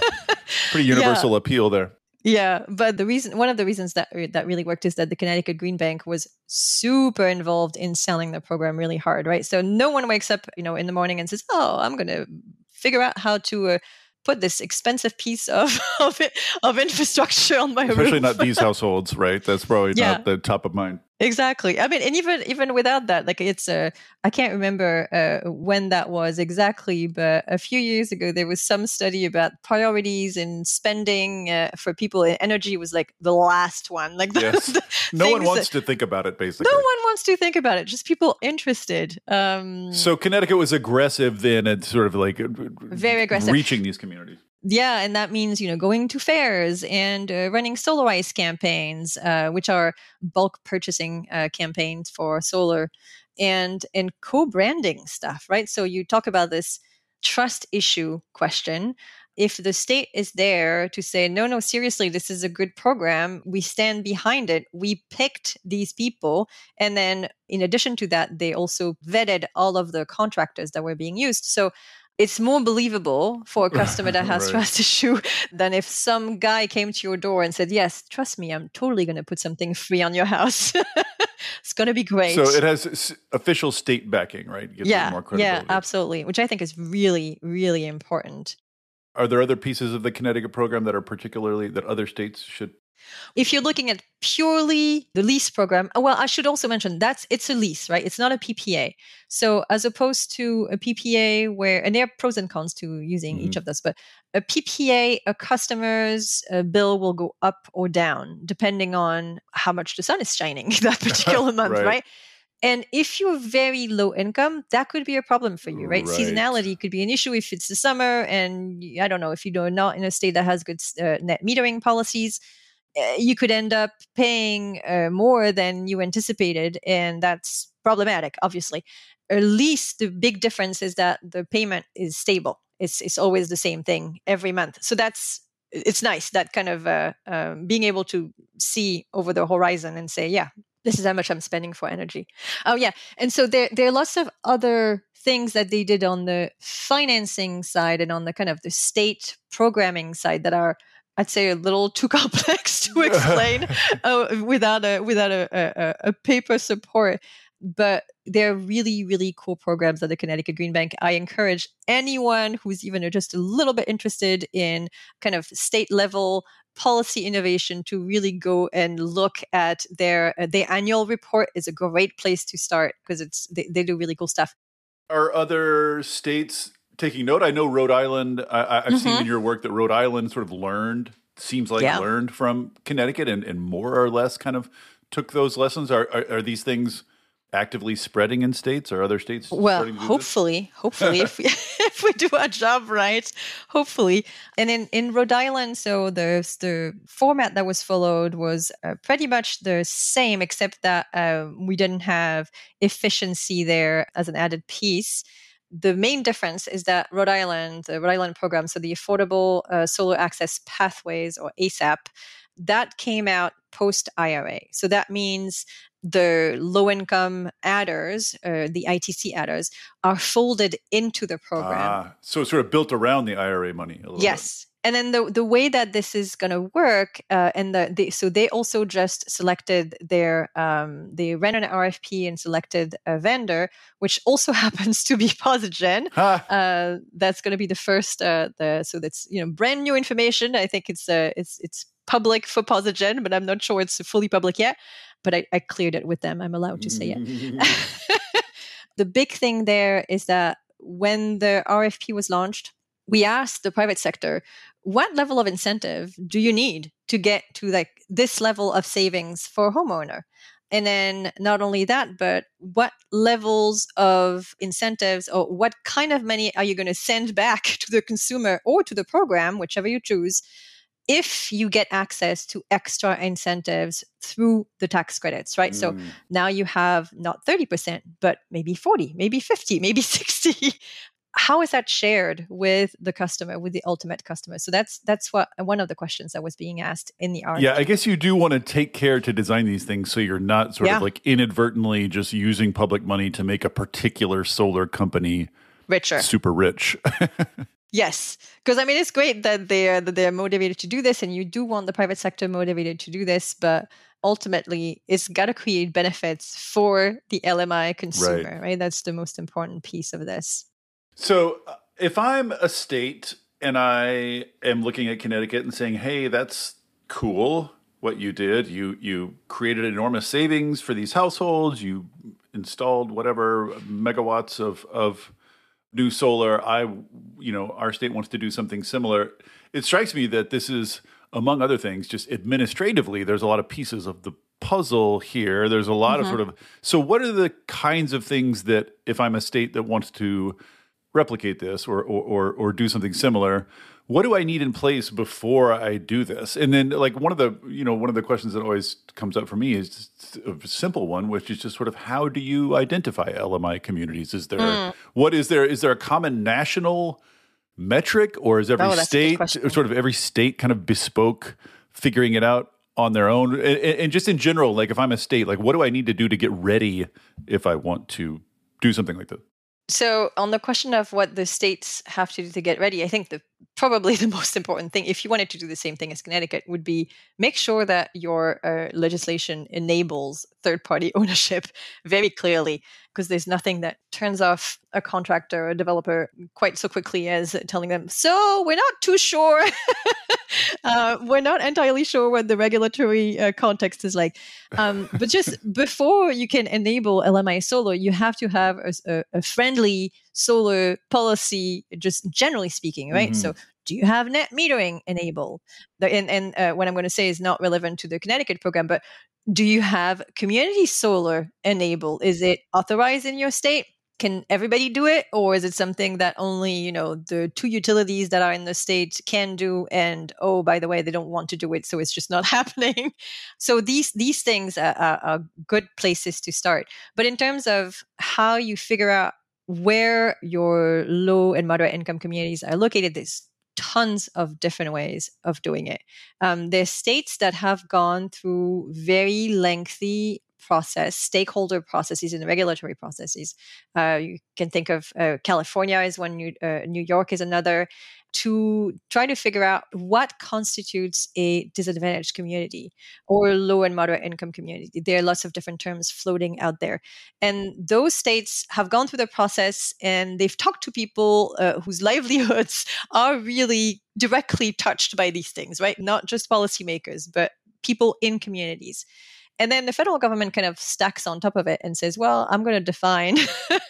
pretty universal yeah. appeal there yeah, but the reason, one of the reasons that that really worked is that the Connecticut Green Bank was super involved in selling the program really hard, right? So no one wakes up, you know, in the morning and says, "Oh, I'm going to figure out how to uh, put this expensive piece of of, of infrastructure on my Especially roof. Especially not these households, right? That's probably yeah. not the top of mind. Exactly. I mean, and even even without that, like it's a, uh, I can't remember uh, when that was exactly, but a few years ago there was some study about priorities and spending uh, for people. And energy was like the last one. Like the, yes. the no one wants that, to think about it. Basically, no one wants to think about it. Just people interested. Um, so Connecticut was aggressive then, and sort of like very aggressive, reaching these communities. Yeah, and that means you know going to fairs and uh, running Solarize campaigns, uh, which are bulk purchasing uh, campaigns for solar, and and co-branding stuff, right? So you talk about this trust issue question. If the state is there to say, no, no, seriously, this is a good program, we stand behind it. We picked these people. And then, in addition to that, they also vetted all of the contractors that were being used. So it's more believable for a customer that has right. trust issue than if some guy came to your door and said, "Yes, trust me, I'm totally going to put something free on your house. it's going to be great." So it has official state backing, right? yeah, yeah, absolutely. Which I think is really, really important. Are there other pieces of the Connecticut program that are particularly that other states should if you're looking at purely the lease program, uh, well, I should also mention that's it's a lease, right? It's not a PPA. So as opposed to a PPA where, and there are pros and cons to using mm-hmm. each of those, but a PPA, a customer's uh, bill will go up or down depending on how much the sun is shining that particular month, right? right? And if you're very low income, that could be a problem for you, right? right? Seasonality could be an issue if it's the summer, and I don't know if you're not in a state that has good uh, net metering policies you could end up paying uh, more than you anticipated, and that's problematic, obviously. At least the big difference is that the payment is stable. It's it's always the same thing every month. So that's it's nice that kind of uh, um, being able to see over the horizon and say, yeah, this is how much I'm spending for energy. Oh yeah, and so there there are lots of other things that they did on the financing side and on the kind of the state programming side that are I'd say a little too complex to explain uh, without a without a, a, a, paper support. But they're really, really cool programs at the Connecticut Green Bank. I encourage anyone who's even just a little bit interested in kind of state level policy innovation to really go and look at their uh, their annual report is a great place to start because it's they, they do really cool stuff. Are other states taking note. I know Rhode Island. I, have mm-hmm. seen in your work that Rhode Island sort of learned, seems like yeah. learned from Connecticut, and, and more or less kind of took those lessons. Are are, are these things actively spreading in states or other states? Well, hopefully, hopefully, if we if we do our job right, hopefully. And in in Rhode Island, so the the format that was followed was uh, pretty much the same, except that uh, we didn't have efficiency there as an added piece the main difference is that Rhode Island, the Rhode Island program, so the Affordable uh, Solar Access Pathways or ASAP, that came out post IRA. So that means the low income adders, uh, the ITC adders, are folded into the program. Ah, so it's sort of built around the IRA money. A little bit. Yes. And then the, the way that this is going to work, uh, and the, the, so they also just selected their um, they ran an RFP and selected a vendor, which also happens to be Posigen. Uh, that's going to be the first. Uh, the so that's you know brand new information. I think it's uh, it's it's public for Posigen, but I'm not sure it's fully public yet but I, I cleared it with them. I'm allowed to say it. the big thing there is that when the RFP was launched, we asked the private sector, what level of incentive do you need to get to like this level of savings for a homeowner? And then not only that, but what levels of incentives or what kind of money are you going to send back to the consumer or to the program, whichever you choose, if you get access to extra incentives through the tax credits, right? Mm. So now you have not 30%, but maybe 40, maybe 50, maybe 60. How is that shared with the customer, with the ultimate customer? So that's that's what one of the questions that was being asked in the article. Yeah, I guess you do want to take care to design these things so you're not sort yeah. of like inadvertently just using public money to make a particular solar company richer, super rich. Yes, because I mean it's great that they're that they're motivated to do this, and you do want the private sector motivated to do this, but ultimately it's got to create benefits for the LMI consumer, right. right? That's the most important piece of this. So, uh, if I'm a state and I am looking at Connecticut and saying, "Hey, that's cool what you did. You you created enormous savings for these households. You installed whatever megawatts of of new solar. I, you know, our state wants to do something similar. It strikes me that this is, among other things, just administratively, there's a lot of pieces of the puzzle here. There's a lot mm-hmm. of sort of. So, what are the kinds of things that, if I'm a state that wants to replicate this or or or, or do something similar, what do I need in place before I do this? And then like one of the, you know, one of the questions that always comes up for me is a simple one, which is just sort of how do you identify LMI communities? Is there, mm. what is there, is there a common national metric or is every oh, state, sort of every state kind of bespoke figuring it out on their own? And, and just in general, like if I'm a state, like what do I need to do to get ready if I want to do something like this? So, on the question of what the states have to do to get ready, I think the probably the most important thing, if you wanted to do the same thing as Connecticut, would be make sure that your uh, legislation enables third party ownership very clearly, because there's nothing that turns off a contractor or a developer quite so quickly as telling them, so we're not too sure. uh, we're not entirely sure what the regulatory uh, context is like. Um, but just before you can enable LMI solar, you have to have a, a, a friendly solar policy, just generally speaking, right? Mm-hmm. So do you have net metering enabled? And, and uh, what I'm going to say is not relevant to the Connecticut program, but do you have community solar enabled? Is it authorized in your state? Can everybody do it, or is it something that only you know the two utilities that are in the state can do? And oh, by the way, they don't want to do it, so it's just not happening. So these these things are, are, are good places to start. But in terms of how you figure out where your low and moderate income communities are located, there's tons of different ways of doing it. Um, there's states that have gone through very lengthy process, stakeholder processes and regulatory processes. Uh, you can think of uh, California is one, New, uh, New York is another to try to figure out what constitutes a disadvantaged community or low and moderate income community. There are lots of different terms floating out there. And those states have gone through the process and they've talked to people uh, whose livelihoods are really directly touched by these things, right? Not just policymakers, but people in communities. And then the federal government kind of stacks on top of it and says, well, I'm going to define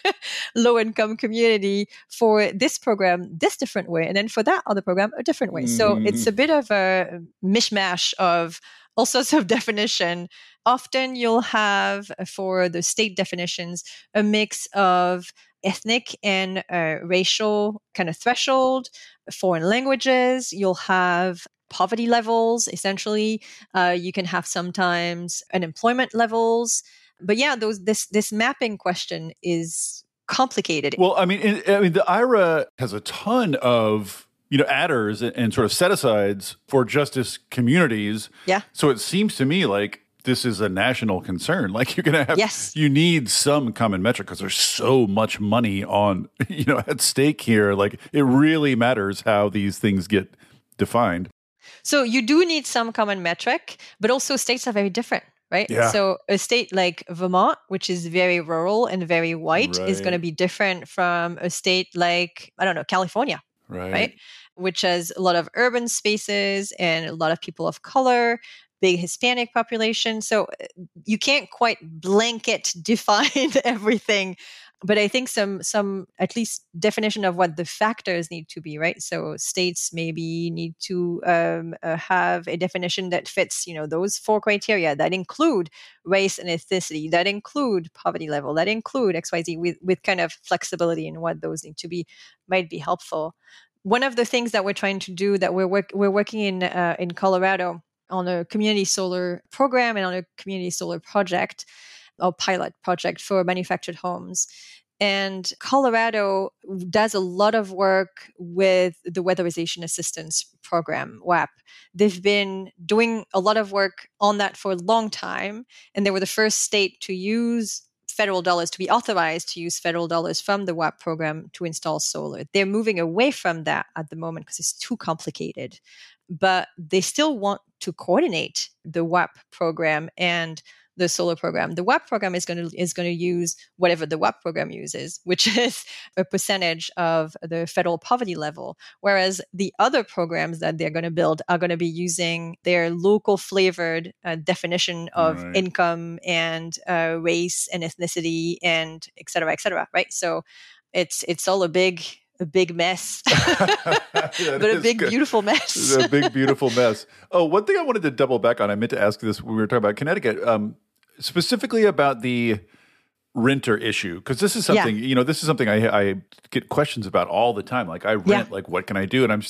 low income community for this program this different way. And then for that other program, a different way. Mm. So it's a mm. bit of a mishmash of all sorts of definition. Often you'll have for the state definitions a mix of ethnic and uh, racial kind of threshold, foreign languages. You'll have poverty levels essentially uh, you can have sometimes unemployment levels but yeah those this this mapping question is complicated well i mean i mean the ira has a ton of you know adders and sort of set asides for justice communities. Yeah. So it seems to me like this is a national concern. Like you're to have, yes. you need some common metric because there's so much money on, you know, at stake here. Like it really matters how these things get defined. So you do need some common metric, but also states are very different, right? Yeah. So a state like Vermont, which is very rural and very white, right. is going to be different from a state like, I don't know, California, right? right? Which has a lot of urban spaces and a lot of people of color big Hispanic population. So uh, you can't quite blanket define everything. But I think some some at least definition of what the factors need to be, right? So states maybe need to um, uh, have a definition that fits, you know, those four criteria that include race and ethnicity, that include poverty level, that include X Y Z with with kind of flexibility in what those need to be, might be helpful. One of the things that we're trying to do that we're work, we're working in uh, in Colorado on a community solar program and on a community solar project or pilot project for manufactured homes. And Colorado does a lot of work with the Weatherization Assistance Program, WAP. They've been doing a lot of work on that for a long time, and they were the first state to use federal dollars to be authorized to use federal dollars from the WAP program to install solar. They're moving away from that at the moment because it's too complicated but they still want to coordinate the WAP program and the solar program. The WAP program is going to is going to use whatever the WAP program uses, which is a percentage of the federal poverty level. Whereas the other programs that they're going to build are going to be using their local flavored uh, definition of Right. income and uh, race and ethnicity and et cetera, et cetera. Right. So it's it's all a big a big mess, but a big good. beautiful mess. A big, beautiful mess. Oh, one thing I wanted to double back on. I meant to ask this when we were talking about Connecticut, um, specifically about the renter issue, because this is Yeah. something you know. This is something I, I get questions about all the time. Like I rent, Yeah. like what can I do? And I'm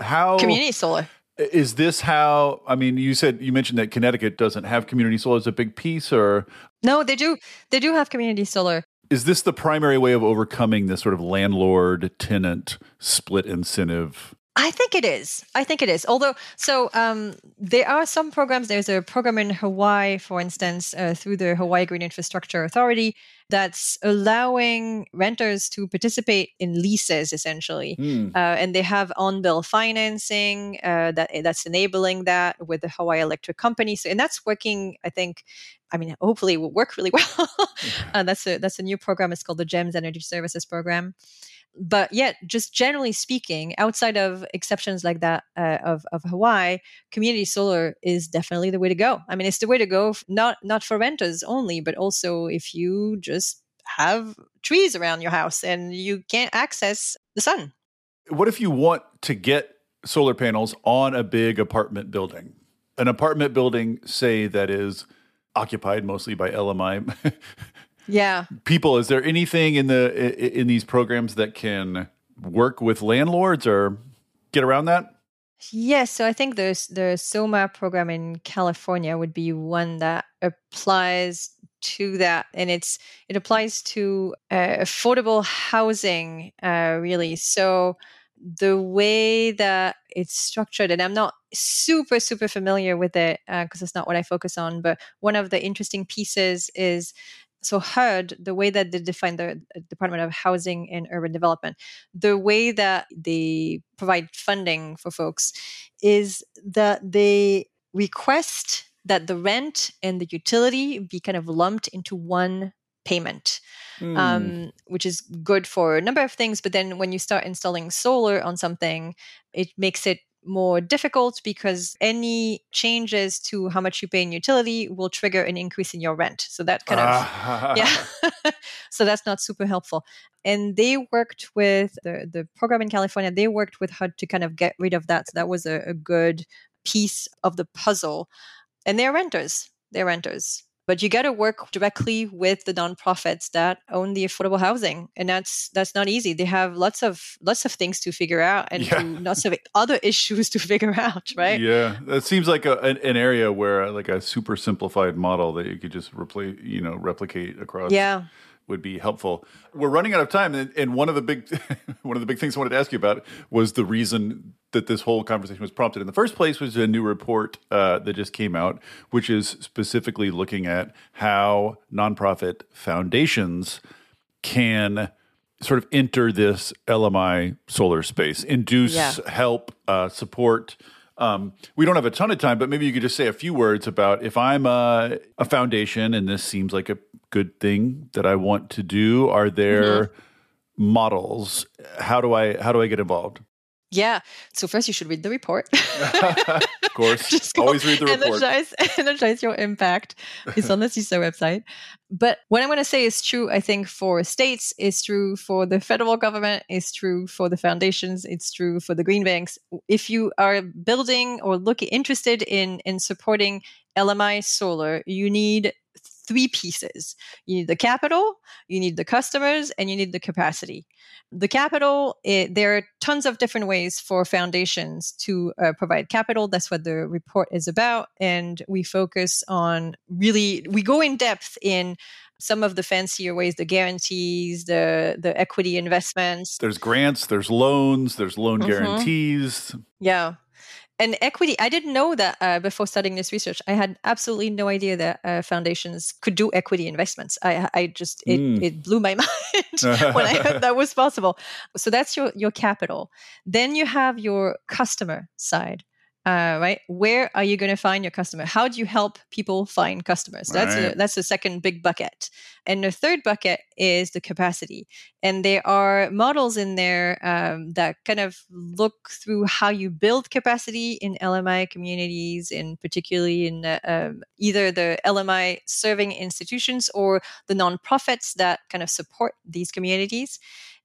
how Community solar. is this how? I mean, you said you mentioned that Connecticut doesn't have community solar as a big piece, or No, they do. They do have community solar. is this the primary way of overcoming this sort of landlord tenant split incentive? I think it is. I think it is. Although, so um, there are some programs. There's a program in Hawaii, for instance, uh, through the Hawaii Green Infrastructure Authority, that's allowing renters to participate in leases, essentially. Hmm. Uh, and they have on-bill financing uh, that that's enabling that with the Hawaii Electric Company. So, and that's working. I think. I mean, hopefully, it will work really well. uh, that's a that's a new program. It's called the GEMS Energy Services Program. But yet, just generally speaking, outside of exceptions like that uh, of of Hawaii, community solar is definitely the way to go. I mean, it's the way to go. Not not for renters only, but also if you just have trees around your house and you can't access the sun. what if you want to get solar panels on a big apartment building? An apartment building, say, that is occupied mostly by LMI Yeah. people. Is there anything in the in these programs that can work with landlords or get around that? Yes, so I think there's the SOMAH program in California would be one that applies to that, and it's it applies to uh, affordable housing, uh, really. So the way that it's structured, and I'm not super super familiar with it because it's not what I focus on, but one of the interesting pieces is. So HUD, the way that they define the uh, Department of Housing and Urban Development, the way that they provide funding for folks is that they request that the rent and the utility be kind of lumped into one payment, Hmm. um, which is good for a number of things. But then when you start installing solar on something, it makes it more difficult because any changes to how much you pay in utility will trigger an increase in your rent. So that kind of Ah. yeah. So that's not super helpful. And they worked with the, the program in california they worked with hud to kind of get rid of that. So that was a, a good piece of the puzzle. And they're renters. They're renters but you got to work directly with the nonprofits that own the affordable housing and that's that's not easy. They have lots of lots of things to figure out and Yeah. lots of other issues to figure out right? Yeah, that seems like a, an, an area where like a super simplified model that you could just replace, you know, replicate across yeah would be helpful. We're running out of time, and, and one of the big one of the big things I wanted to ask you about was the reason that this whole conversation was prompted in the first place was a new report uh, that just came out, which is specifically looking at how nonprofit foundations can sort of enter this LMI solar space, induce, Yeah. help, uh, support. Um, we don't have a ton of time, but maybe you could just say a few words about if I'm a, a foundation and this seems like a good thing that I want to do. Are there mm-hmm. models? How do I how do I get involved? Yeah. So first, you should read the report. Of course, Just always read the report. Energize, energize your impact. It's on the CESA website. But what I'm going to say is true, I think, for states, is true for the federal government, is true for the foundations, it's true for the green banks. If you are building or looking interested in in supporting LMI solar, you need three pieces. You need the capital, you need the customers, and you need the capacity. The capital, it, there are tons of different ways for foundations to uh, provide capital. That's what the report is about. And we focus on really, we go in depth in some of the fancier ways, the guarantees, the, the equity investments. There's grants, there's loans, there's loan Mhm. guarantees. Yeah. And equity, I didn't know that uh, before starting this research. I had absolutely no idea that uh, foundations could do equity investments. I, I just, it, Mm. it blew my mind when I heard that was possible. So that's your, your capital. Then you have your customer side. Uh, right, where are you going to find your customer? How do you help people find customers? That's Right. a, that's the second big bucket, and the third bucket is the capacity. And there are models in there um, that kind of look through how you build capacity in LMI communities, and particularly in uh, um, either the LMI serving institutions or the nonprofits that kind of support these communities.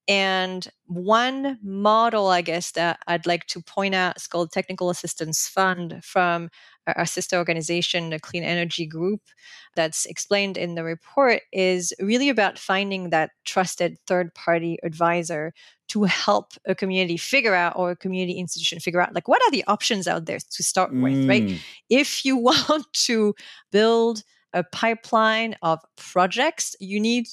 And one model, I guess, that I'd like to point out is called Technical Assistance Fund from our sister organization, the Clean Energy Group, that's explained in the report, is really about finding that trusted third party advisor to help a community figure out or a community institution figure out like what are the options out there to start with, right? Mm. if you want to build a pipeline of projects, you need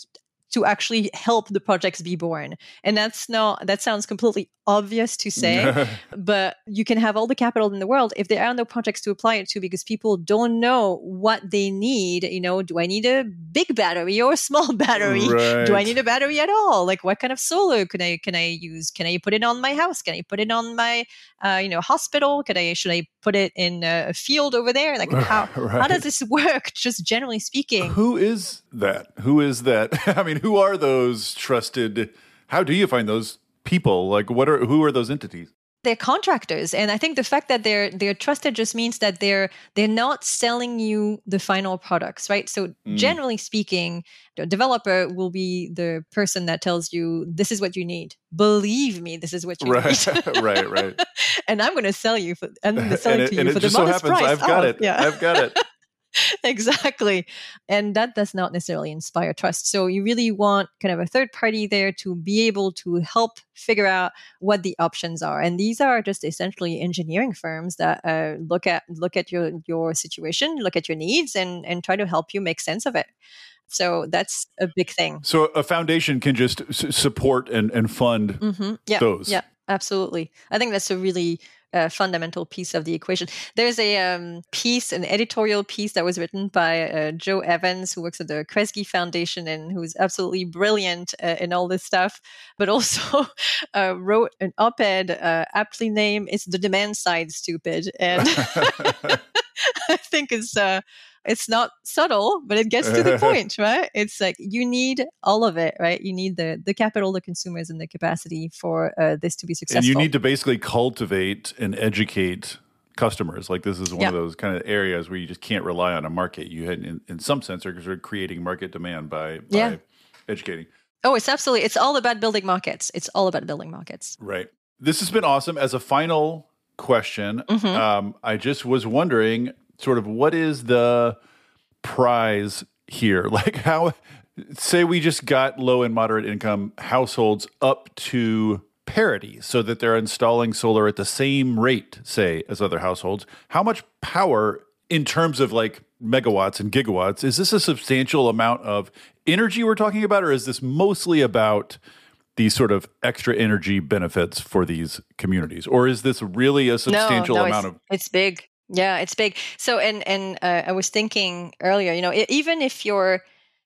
to actually help the projects be born. And that's not, that sounds completely obvious to say, but you can have all the capital in the world if there are no projects to apply it to because people don't know what they need. You know, do I need a big battery or a small battery? Do I need a battery at all? Like, what kind of solar can I can I use? Can I put it on my house? Can I put it on my, uh, you know, hospital? Can I should I put it in a field over there? Like, how how does this work? Just generally speaking. Who is that? Who is that? I mean, who are those trusted? How do you find those people? Like, what are who are those entities? they're contractors and i think the fact that they're they're trusted just means that they're they're not selling you the final products right so Mm. generally speaking the developer will be the person that tells you this is what you need believe me this is what you Right, need right, right. and i'm going to sell you for i'm going to sell and it it, to you and for it the just so happens price I've got Oh, it. yeah I've got it. exactly. And that does not necessarily inspire trust. So you really want kind of a third party there to be able to help figure out what the options are. And these are just essentially engineering firms that uh, look at look at your your situation, look at your needs, and and try to help you make sense of it. So that's a big thing. So a foundation can just s- support and, and fund hmm Yeah, those. yeah, absolutely. I think that's a really uh, fundamental piece of the equation. There's a um, piece, an editorial piece that was written by uh, Joe Evans, who works at the Kresge Foundation and who's absolutely brilliant uh, in all this stuff, but also uh, wrote an op-ed uh, aptly named It's the Demand Side Stupid?" and I think it's uh, it's not subtle, but it gets to the point, right? It's like you need all of it, right? You need the the capital, the consumers, and the capacity for uh, this to be successful. and you need to basically cultivate and educate customers. Like this is one Yeah. of those kind of areas where you just can't rely on a market. You had, in, in some sense, are sort of creating market demand by, by Yeah. educating. oh, it's absolutely. It's all about building markets. It's all about building markets. Right. This has been awesome. As a final question, Mhm. um, I just was wondering, sort of, what is the prize here? Like, how? Say we just got low and moderate income households up to parity, so that they're installing solar at the same rate, say, as other households. How much power, in terms of like megawatts and gigawatts. Is this a substantial amount of energy we're talking about, or is this mostly about these sort of extra energy benefits for these communities, or is this really a substantial no, no, amount it's, of? It's big. Yeah, it's big. So, and and uh, I was thinking earlier, you know, even if you're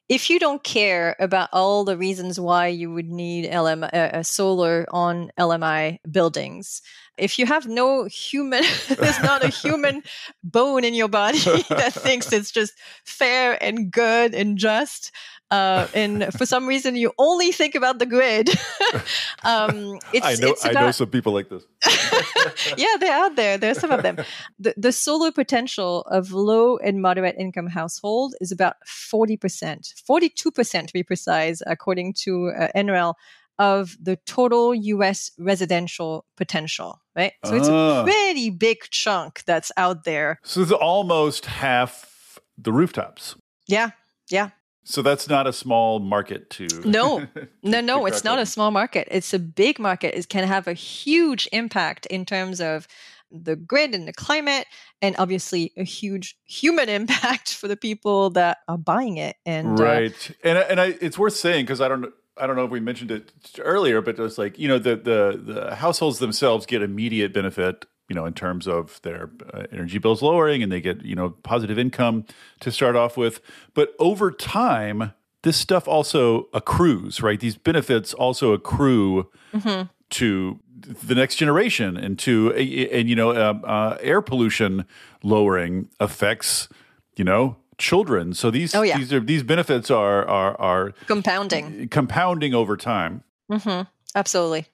if you don't care about all the reasons why you would need LM, uh, solar on LMI buildings, if you have no human, there's not a human bone in your body that thinks it's just fair and good and just, uh, and for some reason you only think about the grid. um, I know, about, I know some people like this. yeah, they're out there. There's some of them. The, the solar potential of low and moderate income household is about 40%, 42% to be precise, according to uh, NREL of the total US residential potential, right? So it's a ah. pretty big chunk that's out there. So it's almost half the rooftops. Yeah. Yeah. So that's not a small market to No. No, no, it's not a small market. It's a big market. It can have a huge impact in terms of the grid and the climate and obviously a huge human impact for the people that are buying it and uh, right uh, and and I, it's worth saying because i don't I don't know if we mentioned it earlier, but it's like you know the the the households themselves get immediate benefit, you know, in terms of their uh, energy bills lowering, and they get you know positive income to start off with. But over time, this stuff also accrues, right? These benefits also accrue mm-hmm. to the next generation, and to and you know uh, uh, air pollution lowering affects you know children. So these oh, yeah. these are these benefits are are are compounding compounding over time. Mm-hmm. Absolutely.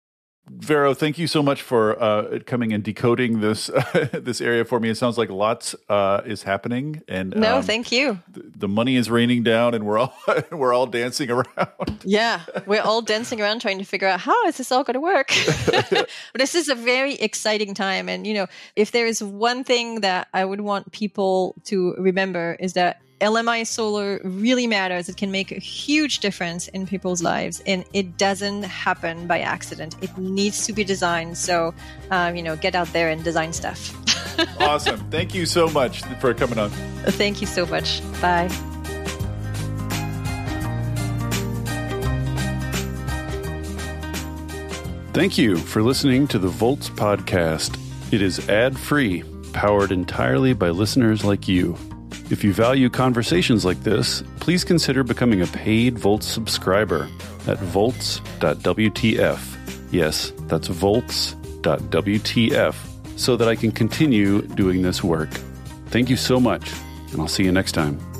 Vero, thank you so much for uh, coming and decoding this uh, this area for me. It sounds like lots uh, is happening, and no, um, thank you. Th- the money is raining down, and we're all we're all dancing around. Yeah, we're all dancing around trying to figure out how is this all going to work. but this is a very exciting time, and you know, if there is one thing that I would want people to remember is that LMI solar really matters. It can make a huge difference in people's lives, and it doesn't happen by accident. It needs to be designed. So, um, you know, get out there and design stuff. awesome. Thank you so much for coming on. Thank you so much. Bye. Thank you for listening to the Volts podcast. It is ad free, powered entirely by listeners like you. If you value conversations like this, please consider becoming a paid Volts subscriber at volts.wtf. Yes, that's volts.wtf so that I can continue doing this work. Thank you so much, and I'll see you next time.